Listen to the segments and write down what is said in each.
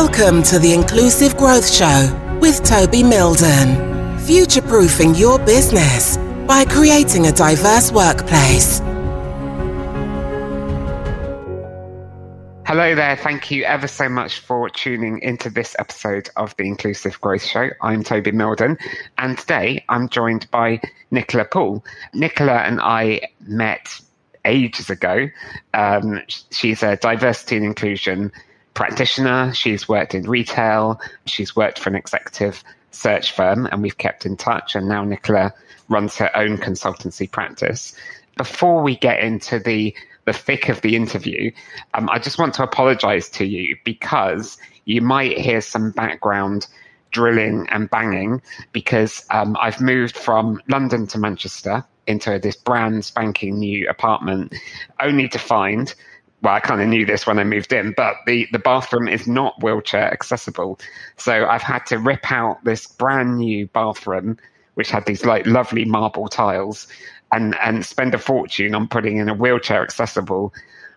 Welcome to the Inclusive Growth Show with Toby Mildon. Future proofing your business by creating a diverse workplace. Hello there. Thank you ever so much for tuning into this episode of the Inclusive Growth Show. I'm Toby Mildon, and today I'm joined by Nicola Poole. Nicola and I met ages ago. Um, she's a diversity and inclusion practitioner. She's worked in retail. She's worked for an executive search firm, and we've kept in touch. And now Nicola runs her own consultancy practice. Before we get into the the thick of the interview, um, I just want to apologize to you because you might hear some background drilling and banging because um, I've moved from London to Manchester into this brand spanking new apartment, only to find well, I kind of knew this when I moved in, but the, the bathroom is not wheelchair accessible. So I've had to rip out this brand new bathroom, which had these like lovely marble tiles, and, and spend a fortune on putting in a wheelchair accessible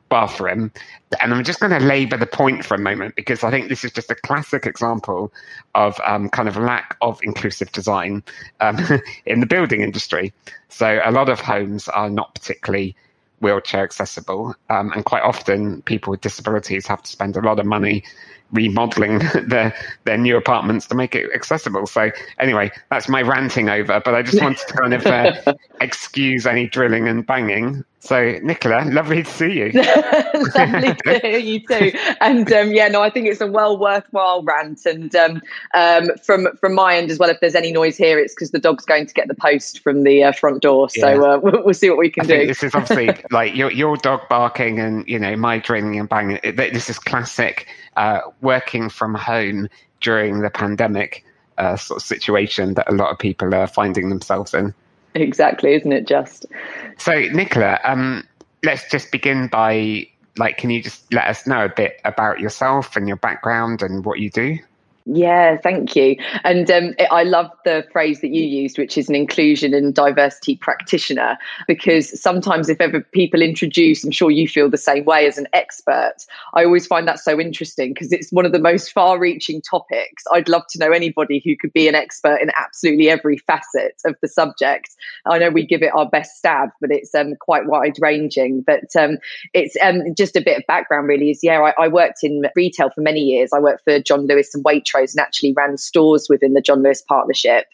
bathroom. And I'm just going to labour the point for a moment because I think this is just a classic example of um, kind of lack of inclusive design um, in the building industry. So a lot of homes are not particularly wheelchair accessible. Um, and quite often, people with disabilities have to spend a lot of money remodeling their their new apartments to make it accessible. So anyway, that's my ranting over. But I just wanted to kind of uh, excuse any drilling and banging so, Nicola, lovely to see you. lovely to hear you too. And um, yeah, no, I think it's a well worthwhile rant. And um, um, from from my end as well, if there's any noise here, it's because the dog's going to get the post from the uh, front door. So yeah. uh, we'll, we'll, see what we can I do. this is obviously like your your dog barking and you know my drilling and banging. This is classic uh, working from home during the pandemic uh, sort of situation that a lot of people are finding themselves in. Exactly, isn't it just? So, Nicola, um, let's just begin by like, can you just let us know a bit about yourself and your background and what you do? Yeah, thank you. And um, I love the phrase that you used, which is an inclusion and diversity practitioner, because sometimes if ever people introduce, I'm sure you feel the same way as an expert. I always find that so interesting because it's one of the most far reaching topics. I'd love to know anybody who could be an expert in absolutely every facet of the subject. I know we give it our best stab, but it's um, quite wide ranging. But um, it's um, just a bit of background, really. Is yeah, I, I worked in retail for many years. I worked for John Lewis and Waitrose Waitrose and actually ran stores within the John Lewis partnership.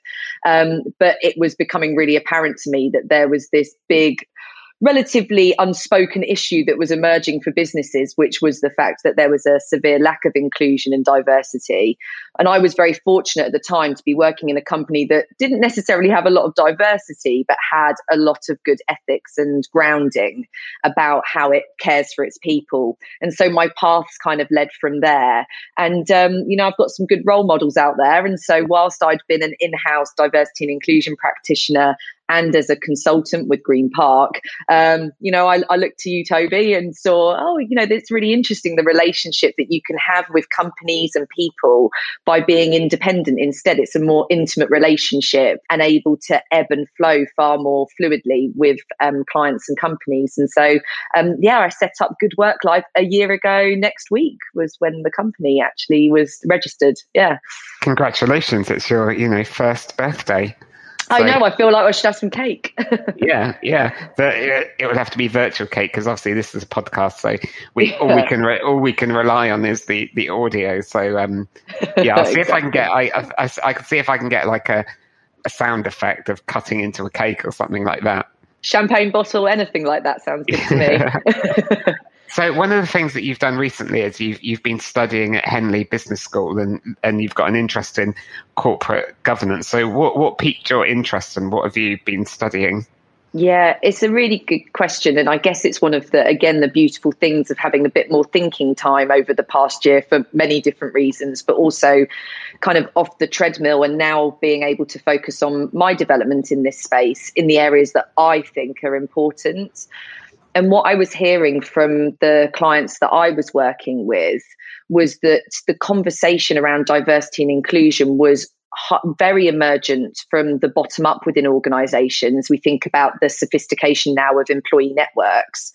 Um, but it was becoming really apparent to me that there was this big relatively unspoken issue that was emerging for businesses, which was the fact that there was a severe lack of inclusion and diversity. And I was very fortunate at the time to be working in a company that didn't necessarily have a lot of diversity, but had a lot of good ethics and grounding about how it cares for its people. And so my paths kind of led from there. And, um, you know, I've got some good role models out there. And so whilst I'd been an in house diversity and inclusion practitioner and as a consultant with Green Park, um, you know, I, I, looked to you, Toby, and saw, oh, you know, it's really interesting the relationship that you can have with companies and people by being independent. Instead, it's a more intimate relationship and able to ebb and flow far more fluidly with um, clients and companies. And so, um, yeah, I set up Good Work Life a year ago. Next week was when the company actually was registered. Yeah. Congratulations! It's your, you know, first birthday. I know. I feel like I should have some cake. yeah, yeah. But it would have to be virtual cake because obviously this is a podcast, so we yeah. all we can re- all we can rely on is the the audio. So um, yeah, I'll see exactly. if I can get I, I I can see if I can get like a a sound effect of cutting into a cake or something like that. Champagne bottle, anything like that sounds good to me. So one of the things that you've done recently is you've you've been studying at Henley Business School and and you've got an interest in corporate governance. So what what piqued your interest and what have you been studying? Yeah, it's a really good question. And I guess it's one of the, again, the beautiful things of having a bit more thinking time over the past year for many different reasons, but also kind of off the treadmill and now being able to focus on my development in this space in the areas that I think are important. And what I was hearing from the clients that I was working with was that the conversation around diversity and inclusion was very emergent from the bottom up within organizations. We think about the sophistication now of employee networks.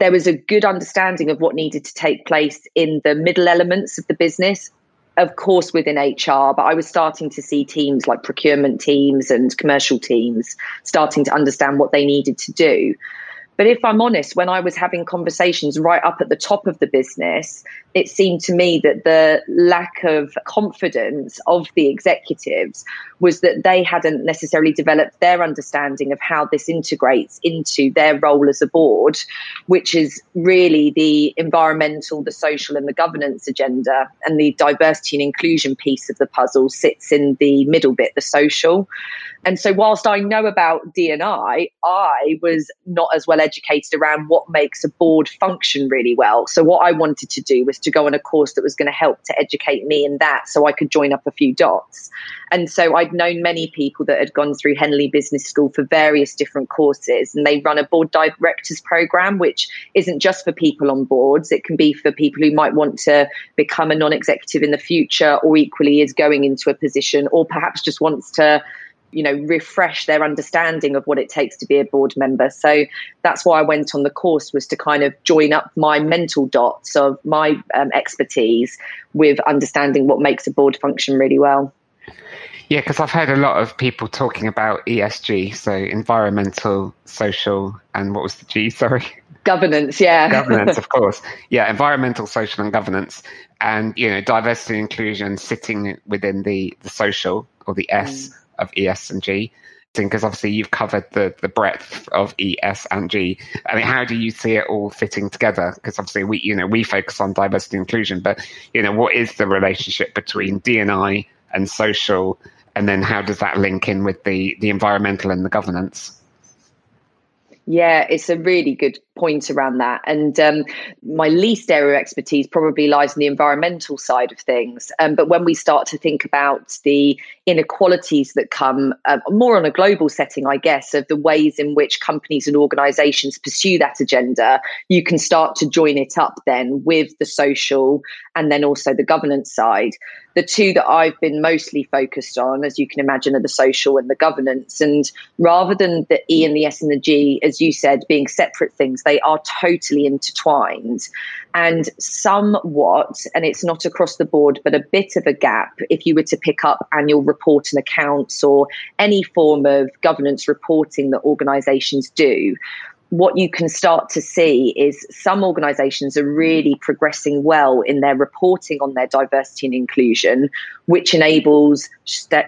there was a good understanding of what needed to take place in the middle elements of the business of course within HR, but I was starting to see teams like procurement teams and commercial teams starting to understand what they needed to do. But if I'm honest, when I was having conversations right up at the top of the business, it seemed to me that the lack of confidence of the executives was that they hadn't necessarily developed their understanding of how this integrates into their role as a board, which is really the environmental, the social, and the governance agenda. And the diversity and inclusion piece of the puzzle sits in the middle bit, the social. And so, whilst I know about D&I, I was not as well educated around what makes a board function really well. So, what I wanted to do was to go on a course that was going to help to educate me in that so I could join up a few dots. And so, I'd known many people that had gone through Henley Business School for various different courses, and they run a board directors program, which isn't just for people on boards, it can be for people who might want to become a non executive in the future, or equally is going into a position, or perhaps just wants to you know refresh their understanding of what it takes to be a board member. So that's why i went on the course was to kind of join up my mental dots of my um, expertise with understanding what makes a board function really well. Yeah because i've heard a lot of people talking about esg so environmental social and what was the g sorry? Governance yeah. Governance of course. Yeah environmental social and governance. And you know diversity and inclusion sitting within the the social or the s. Mm of ES and G? Because obviously you've covered the, the breadth of ES and G. I mean, how do you see it all fitting together? Because obviously we, you know, we focus on diversity and inclusion, but you know, what is the relationship between D&I and social, and then how does that link in with the the environmental and the governance? Yeah, it's a really good point around that. And um, my least area of expertise probably lies in the environmental side of things. Um, but when we start to think about the inequalities that come uh, more on a global setting, I guess, of the ways in which companies and organizations pursue that agenda, you can start to join it up then with the social and then also the governance side the two that I've been mostly focused on, as you can imagine, are the social and the governance. And rather than the E and the S and the G, as you said, being separate things, they are totally intertwined. And somewhat, and it's not across the board, but a bit of a gap if you were to pick up annual report and accounts or any form of governance reporting that organizations do what you can start to see is some organizations are really progressing well in their reporting on their diversity and inclusion, which enables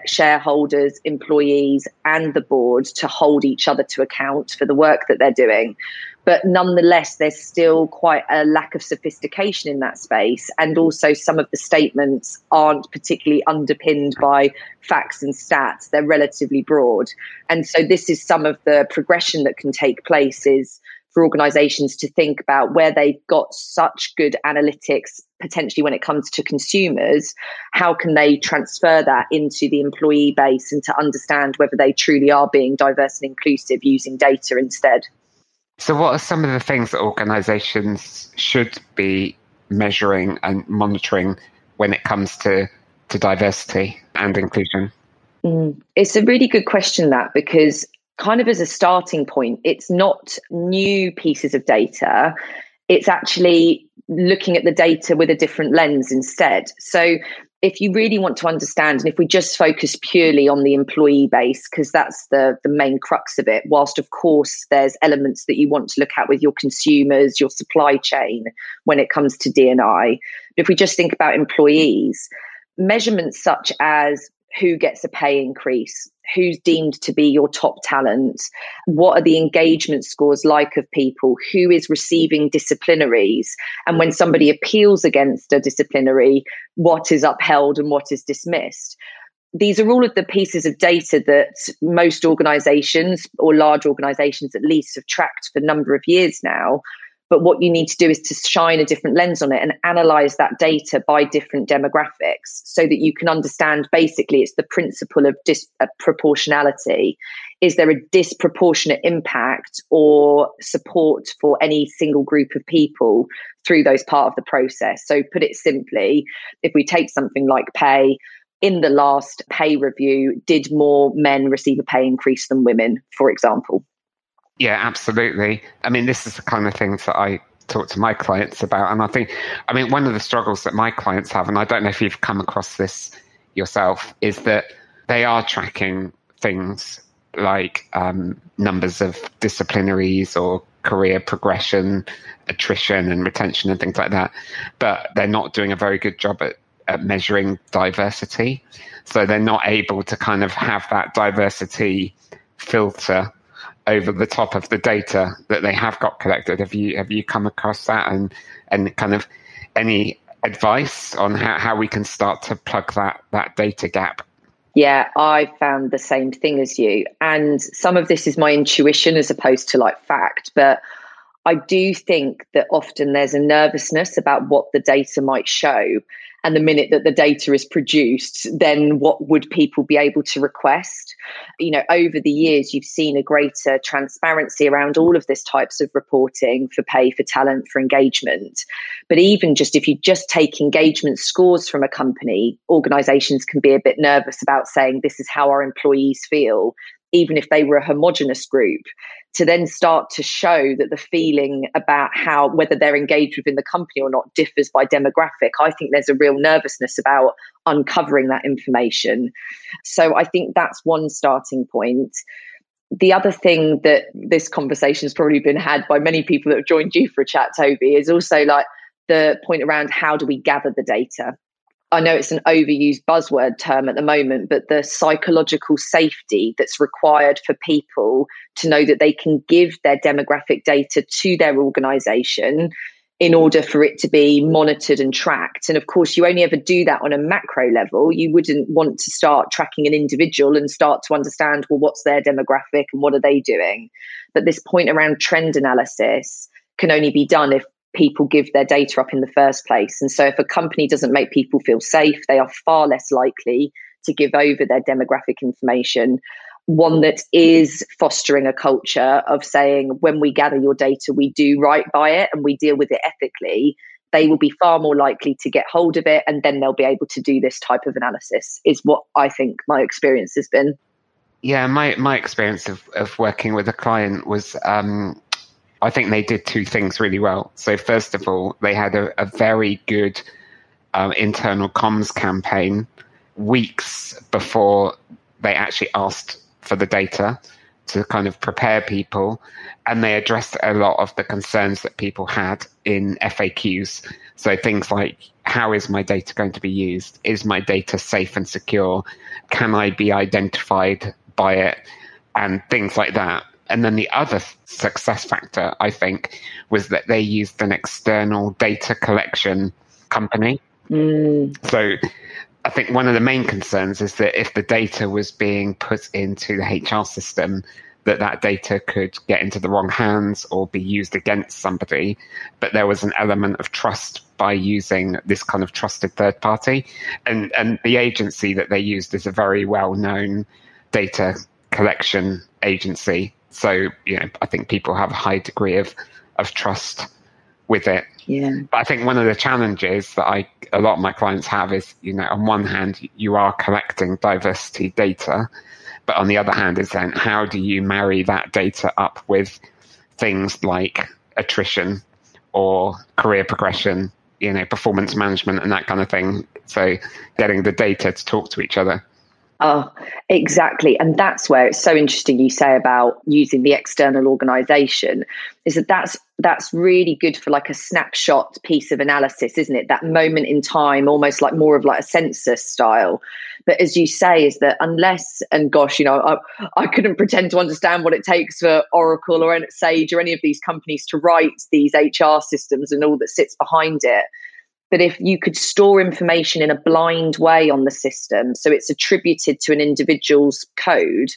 shareholders, employees, and the board to hold each other to account for the work that they're doing. But nonetheless, there's still quite a lack of sophistication in that space. And also, some of the statements aren't particularly underpinned by facts and stats. They're relatively broad. And so, this is some of the progression that can take place is for organizations to think about where they've got such good analytics potentially when it comes to consumers how can they transfer that into the employee base and to understand whether they truly are being diverse and inclusive using data instead so, what are some of the things that organizations should be measuring and monitoring when it comes to, to diversity and inclusion? Mm, it's a really good question, that because kind of as a starting point, it's not new pieces of data. It's actually looking at the data with a different lens instead. So if you really want to understand, and if we just focus purely on the employee base, because that's the, the main crux of it, whilst of course there's elements that you want to look at with your consumers, your supply chain when it comes to. But if we just think about employees, measurements such as who gets a pay increase, who's deemed to be your top talent, what are the engagement scores like of people, who is receiving disciplinaries, and when somebody appeals against a disciplinary, what is upheld and what is dismissed. These are all of the pieces of data that most organizations, or large organizations at least, have tracked for a number of years now. But what you need to do is to shine a different lens on it and analyze that data by different demographics so that you can understand basically it's the principle of disproportionality. Uh, is there a disproportionate impact or support for any single group of people through those part of the process? So, put it simply, if we take something like pay, in the last pay review, did more men receive a pay increase than women, for example? Yeah, absolutely. I mean, this is the kind of things that I talk to my clients about. And I think, I mean, one of the struggles that my clients have, and I don't know if you've come across this yourself, is that they are tracking things like um, numbers of disciplinaries or career progression, attrition and retention and things like that. But they're not doing a very good job at, at measuring diversity. So they're not able to kind of have that diversity filter over the top of the data that they have got collected. Have you have you come across that and and kind of any advice on how, how we can start to plug that that data gap? Yeah, I found the same thing as you. And some of this is my intuition as opposed to like fact, but I do think that often there's a nervousness about what the data might show and the minute that the data is produced then what would people be able to request? You know over the years you've seen a greater transparency around all of this types of reporting for pay for talent for engagement. But even just if you just take engagement scores from a company organizations can be a bit nervous about saying this is how our employees feel even if they were a homogenous group to then start to show that the feeling about how whether they're engaged within the company or not differs by demographic. I think there's a real nervousness about uncovering that information. So i think that's one starting point. The other thing that this conversation has probably been had by many people that have joined you for a chat toby is also like the point around how do we gather the data I know it's an overused buzzword term at the moment, but the psychological safety that's required for people to know that they can give their demographic data to their organization in order for it to be monitored and tracked. And of course, you only ever do that on a macro level. You wouldn't want to start tracking an individual and start to understand, well, what's their demographic and what are they doing? But this point around trend analysis can only be done if people give their data up in the first place. And so if a company doesn't make people feel safe, they are far less likely to give over their demographic information. One that is fostering a culture of saying, when we gather your data, we do right by it and we deal with it ethically. They will be far more likely to get hold of it and then they'll be able to do this type of analysis, is what I think my experience has been. Yeah, my, my experience of, of working with a client was um, I think they did two things really well. So, first of all, they had a, a very good um, internal comms campaign weeks before they actually asked for the data to kind of prepare people. And they addressed a lot of the concerns that people had in FAQs. So, things like how is my data going to be used? Is my data safe and secure? Can I be identified by it? And things like that. And then the other success factor, I think, was that they used an external data collection company. Mm. So I think one of the main concerns is that if the data was being put into the HR system, that that data could get into the wrong hands or be used against somebody. But there was an element of trust by using this kind of trusted third party. And, and the agency that they used is a very well known data collection agency so, you know, I think people have a high degree of, of trust with it. Yeah. But I think one of the challenges that I a lot of my clients have is, you know, on one hand you are collecting diversity data, but on the other hand is then how do you marry that data up with things like attrition or career progression, you know, performance management and that kind of thing. So getting the data to talk to each other. Oh, exactly. And that's where it's so interesting you say about using the external organization is that that's that's really good for like a snapshot piece of analysis, isn't it? That moment in time, almost like more of like a census style. But as you say, is that unless and gosh, you know, I, I couldn't pretend to understand what it takes for Oracle or Sage or any of these companies to write these HR systems and all that sits behind it but if you could store information in a blind way on the system, so it's attributed to an individual's code,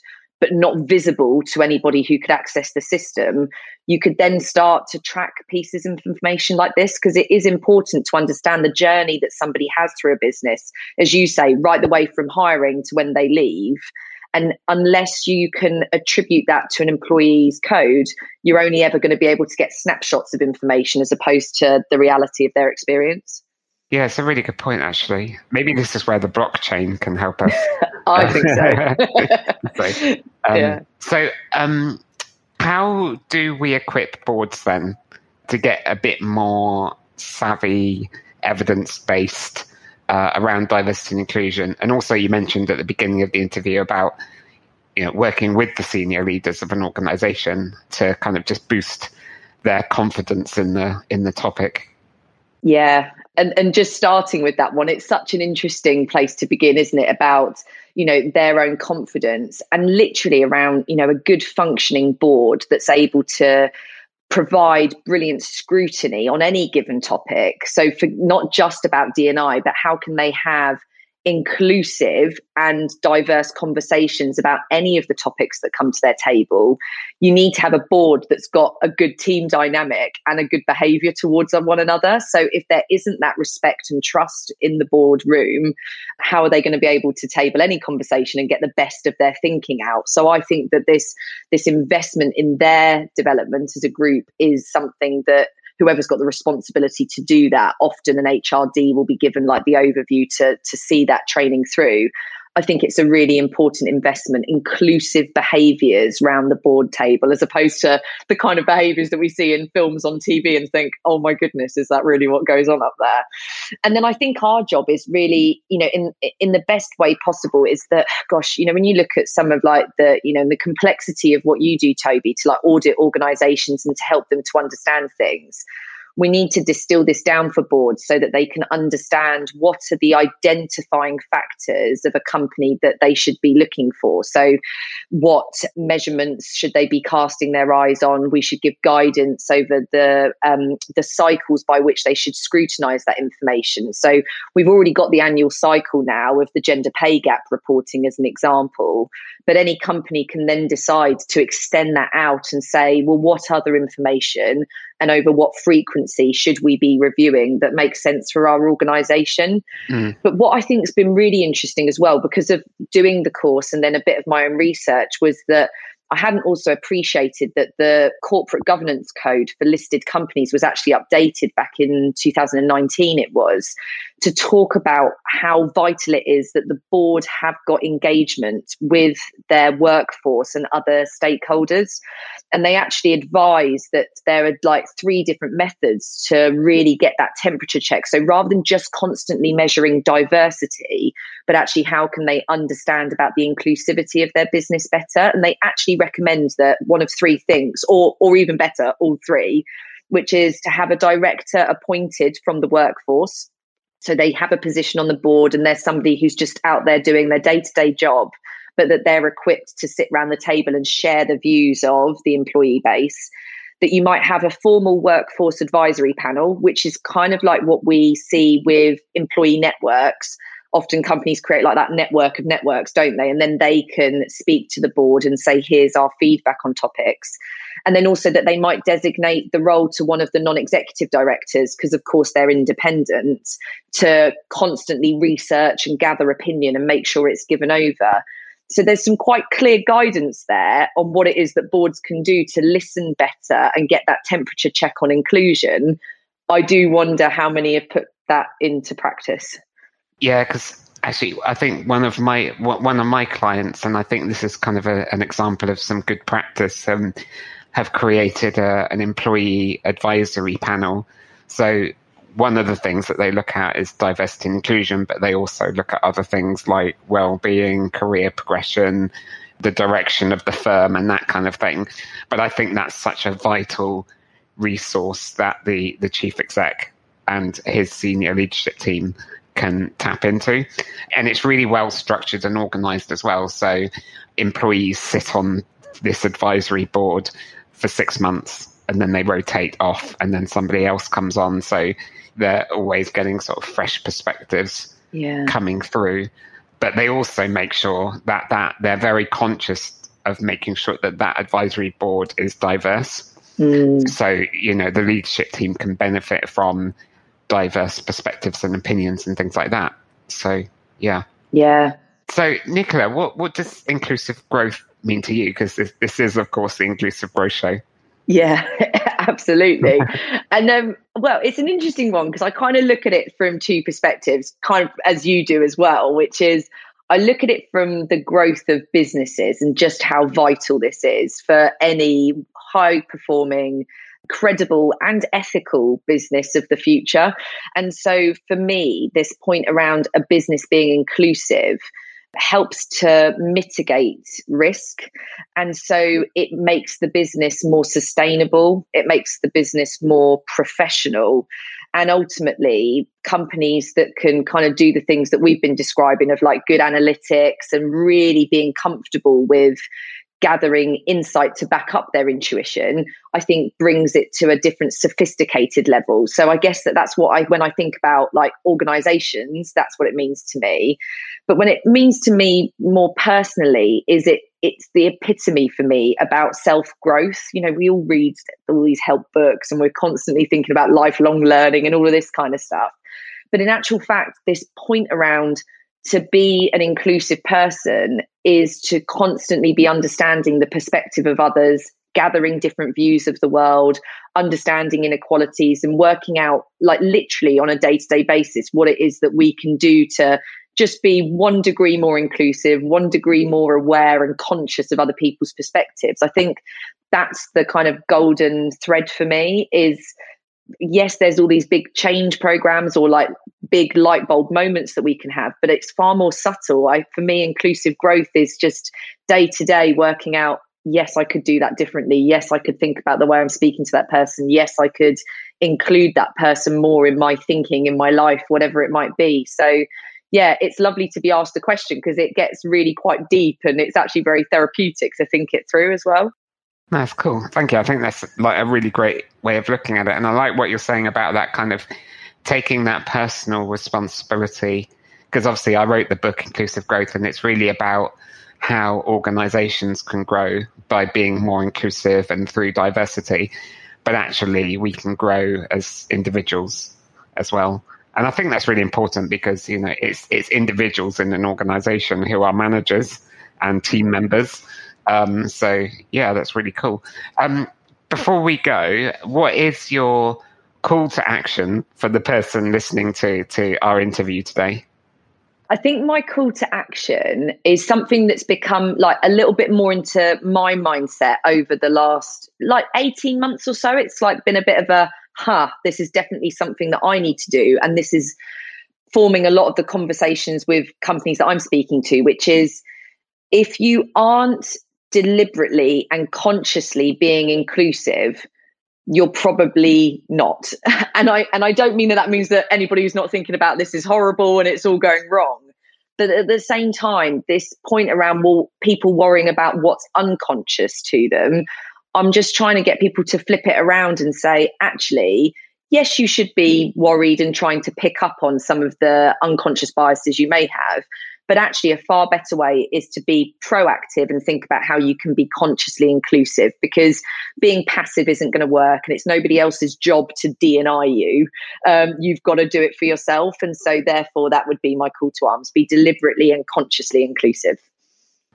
but not visible to anybody who could access the system, you could then start to track pieces of information like this because it is important to understand the journey that somebody has through a business, as you say, right the way from hiring to when they leave. And unless you can attribute that to an employee's code, you're only ever going to be able to get snapshots of information as opposed to the reality of their experience. Yeah, it's a really good point, actually. Maybe this is where the blockchain can help us. I think so. so, um, yeah. so um, How do we equip boards then to get a bit more savvy, evidence based uh, around diversity and inclusion? And also, you mentioned at the beginning of the interview about you know working with the senior leaders of an organization to kind of just boost their confidence in the in the topic. Yeah, and and just starting with that one, it's such an interesting place to begin, isn't it? About you know their own confidence and literally around you know a good functioning board that's able to provide brilliant scrutiny on any given topic. So for not just about DNI, but how can they have inclusive and diverse conversations about any of the topics that come to their table, you need to have a board that's got a good team dynamic and a good behavior towards one another. So if there isn't that respect and trust in the board room, how are they going to be able to table any conversation and get the best of their thinking out? So I think that this this investment in their development as a group is something that whoever's got the responsibility to do that, often an HRD will be given like the overview to, to see that training through. I think it's a really important investment, inclusive behaviors round the board table, as opposed to the kind of behaviors that we see in films on TV and think, oh my goodness, is that really what goes on up there? And then I think our job is really, you know, in in the best way possible is that, gosh, you know, when you look at some of like the, you know, the complexity of what you do, Toby, to like audit organizations and to help them to understand things we need to distill this down for boards so that they can understand what are the identifying factors of a company that they should be looking for. So, what measurements should they be casting their eyes on? We should give guidance over the um, the cycles by which they should scrutinise that information. So, we've already got the annual cycle now of the gender pay gap reporting as an example, but any company can then decide to extend that out and say, well, what other information and over what frequency should we be reviewing that makes sense for our organization. Mm. But what I think has been really interesting as well, because of doing the course and then a bit of my own research, was that I hadn't also appreciated that the corporate governance code for listed companies was actually updated back in 2019, it was, to talk about how vital it is that the board have got engagement with their workforce and other stakeholders. And they actually advise that there are like three different methods to really get that temperature check. So rather than just constantly measuring diversity, but actually how can they understand about the inclusivity of their business better? And they actually recommend that one of three things, or or even better, all three, which is to have a director appointed from the workforce. So they have a position on the board and there's somebody who's just out there doing their day-to-day job but that they're equipped to sit around the table and share the views of the employee base. That you might have a formal workforce advisory panel, which is kind of like what we see with employee networks. Often companies create like that network of networks, don't they? And then they can speak to the board and say, here's our feedback on topics. And then also that they might designate the role to one of the non executive directors, because of course they're independent, to constantly research and gather opinion and make sure it's given over. So there's some quite clear guidance there on what it is that boards can do to listen better and get that temperature check on inclusion. I do wonder how many have put that into practice. Yeah, because actually, I think one of my one of my clients, and I think this is kind of a, an example of some good practice, um, have created a, an employee advisory panel. So one of the things that they look at is diversity and inclusion, but they also look at other things like well-being, career progression, the direction of the firm, and that kind of thing. But I think that's such a vital resource that the the chief exec and his senior leadership team can tap into, and it's really well structured and organized as well. So employees sit on this advisory board for six months and then they rotate off and then somebody else comes on so they're always getting sort of fresh perspectives yeah. coming through. But they also make sure that, that they're very conscious of making sure that that advisory board is diverse. Mm. So, you know, the leadership team can benefit from diverse perspectives and opinions and things like that. So, yeah. Yeah. So, Nicola, what, what does inclusive growth mean to you? Because this, this is, of course, the Inclusive Growth Show. Yeah, absolutely. and um, well, it's an interesting one because I kind of look at it from two perspectives, kind of as you do as well, which is I look at it from the growth of businesses and just how vital this is for any high performing credible and ethical business of the future. And so for me, this point around a business being inclusive helps to mitigate risk. And so it makes the business more sustainable, it makes the business more professional. And ultimately, companies that can kind of do the things that we've been describing of like good analytics and really being comfortable with gathering insight to back up their intuition i think brings it to a different sophisticated level. So i guess that that's what i when i think about like organizations that's what it means to me. But when it means to me more personally is it it's the epitome for me about self growth you know we all read all these help books and we're constantly thinking about lifelong learning and all of this kind of stuff. But in actual fact this point around to be an inclusive person is to constantly be understanding the perspective of others, gathering different views of the world, understanding inequalities, and working out, like literally on a day to day basis, what it is that we can do to just be one degree more inclusive, one degree more aware and conscious of other people's perspectives. I think that's the kind of golden thread for me is yes, there's all these big change programs or like big light bulb moments that we can have, but it's far more subtle. I, for me, inclusive growth is just day to day working out. Yes, I could do that differently. Yes, I could think about the way I'm speaking to that person. Yes, I could include that person more in my thinking, in my life, whatever it might be. So, yeah, it's lovely to be asked the question because it gets really quite deep and it's actually very therapeutic to think it through as well. That's cool. Thank you. I think that's like a really great way of looking at it. And I like what you're saying about that kind of taking that personal responsibility. Because obviously, I wrote the book Inclusive Growth, and it's really about how organizations can grow by being more inclusive and through diversity. But actually, we can grow as individuals as well. And I think that's really important because, you know, it's, it's individuals in an organization who are managers and team members um, so yeah, that's really cool. Um, before we go, what is your call to action for the person listening to to our interview today? I think my call to action is something that's become like a little bit more into my mindset over the last like 18 months or so. It's like been a bit of a, huh, this is definitely something that I need to do. And this is forming a lot of the conversations with companies that I'm speaking to, which is if you aren't deliberately and consciously being inclusive you're probably not. And i and i don't mean that that means that anybody who's not thinking about this is horrible and it's all going wrong. But at the same time this point around well, people worrying about what's unconscious to them i'm just trying to get people to flip it around and say actually yes you should be worried and trying to pick up on some of the unconscious biases you may have but actually, a far better way is to be proactive and think about how you can be consciously inclusive because being passive isn't going to work and it's nobody else's job to DNI you. Um, you've got to do it for yourself. And so, therefore, that would be my call to arms be deliberately and consciously inclusive.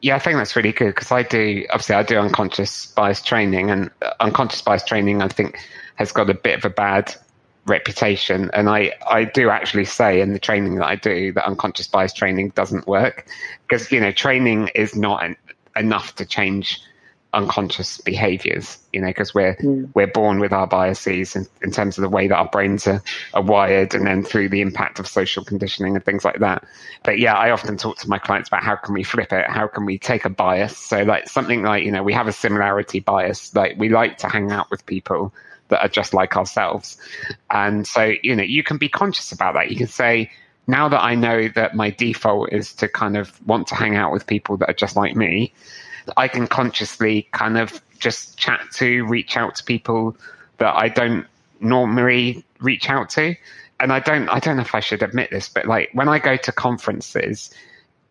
Yeah, I think that's really good because I do, obviously, I do unconscious bias training, and unconscious bias training, I think, has got a bit of a bad reputation. And I, I do actually say in the training that I do that unconscious bias training doesn't work because, you know, training is not an, enough to change unconscious behaviors, you know, because we're, mm. we're born with our biases in, in terms of the way that our brains are, are wired and then through the impact of social conditioning and things like that. But yeah, I often talk to my clients about how can we flip it? How can we take a bias? So like something like, you know, we have a similarity bias, like we like to hang out with people that are just like ourselves. And so, you know, you can be conscious about that. You can say, now that I know that my default is to kind of want to hang out with people that are just like me, I can consciously kind of just chat to, reach out to people that I don't normally reach out to. And I don't I don't know if I should admit this, but like when I go to conferences,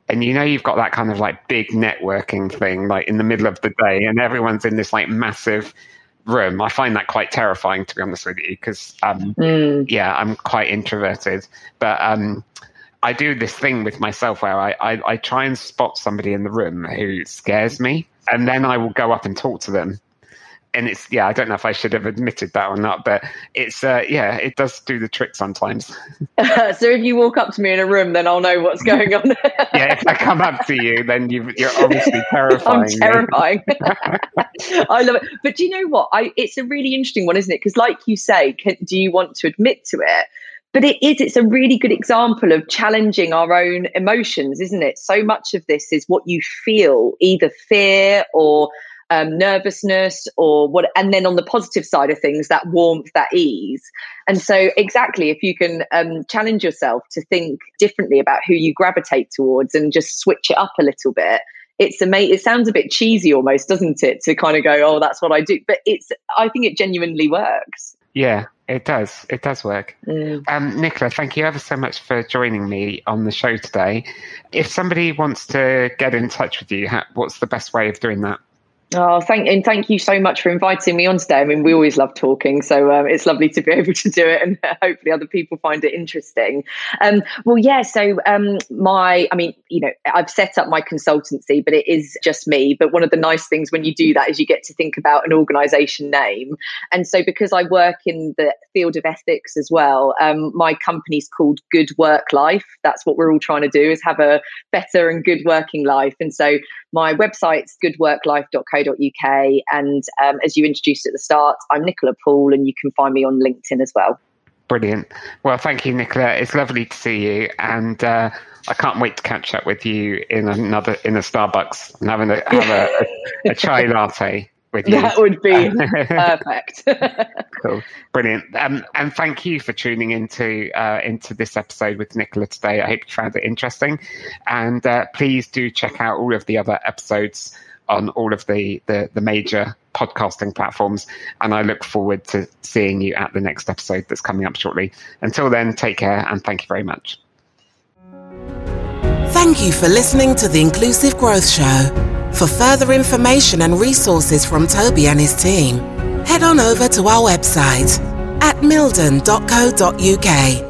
and you know you've got that kind of like big networking thing like in the middle of the day and everyone's in this like massive room. I find that quite terrifying, to be honest with you, because um, mm. yeah, I'm quite introverted. But um, I do this thing with myself where I, I, I try and spot somebody in the room who scares me, and then I will go up and talk to them. And it's yeah i don't know if i should have admitted that or not but it's uh, yeah it does do the trick sometimes. So if you walk up to me in a room then i'll know what's going on. Yeah if i come up to you then you are obviously terrifying i'm terrifying. I love it. But do you know what? I it's a really interesting one isn't it? Because like you say can, do you want to admit to it? But it is it's a really good example of challenging our own emotions isn't it? So much of this is what you feel either fear or um, nervousness or what and then on the positive side of things that warmth that ease and so exactly if you can um, challenge yourself to think differently about who you gravitate towards and just switch it up a little bit it's amazing it sounds a bit cheesy almost doesn't it to kind of go oh that's what i do but it's i think it genuinely works yeah it does. It does work. Mm. Um, Nicola, thank you ever so much for joining me on the show today. If somebody wants to get in touch with you, what's the best way of doing that? Oh, thank and thank you so much for inviting me on today. I mean, we always love talking, so um, it's lovely to be able to do it, and hopefully other people find it interesting. Um, well, yeah. So um, my, I mean, you know, I've set up my consultancy, but it is just me. But one of the nice things when you do that is you get to think about an organisation name, and so because I work in the field of ethics as well, um, my company's called Good Work Life. That's what we're all trying to do is have a better and good working life, and so my website's goodworklife.co.uk. And um, as you introduced at the start, I'm Nicola Poole, and you can find me on LinkedIn as well. Brilliant. Well, thank you, Nicola. It's lovely to see you. And uh, I can't wait to catch up with you in another in a Starbucks and having a, have a, a, a chai latte with you. That would be perfect. cool, brilliant. Um, and thank you for tuning into uh, into this episode with Nicola today. I hope you found it interesting, and uh, please do check out all of the other episodes on all of the, the the major podcasting platforms. And I look forward to seeing you at the next episode that's coming up shortly. Until then, take care and thank you very much. Thank you for listening to the Inclusive Growth Show. For further information and resources from Toby and his team, head on over to our website at mildon.co.uk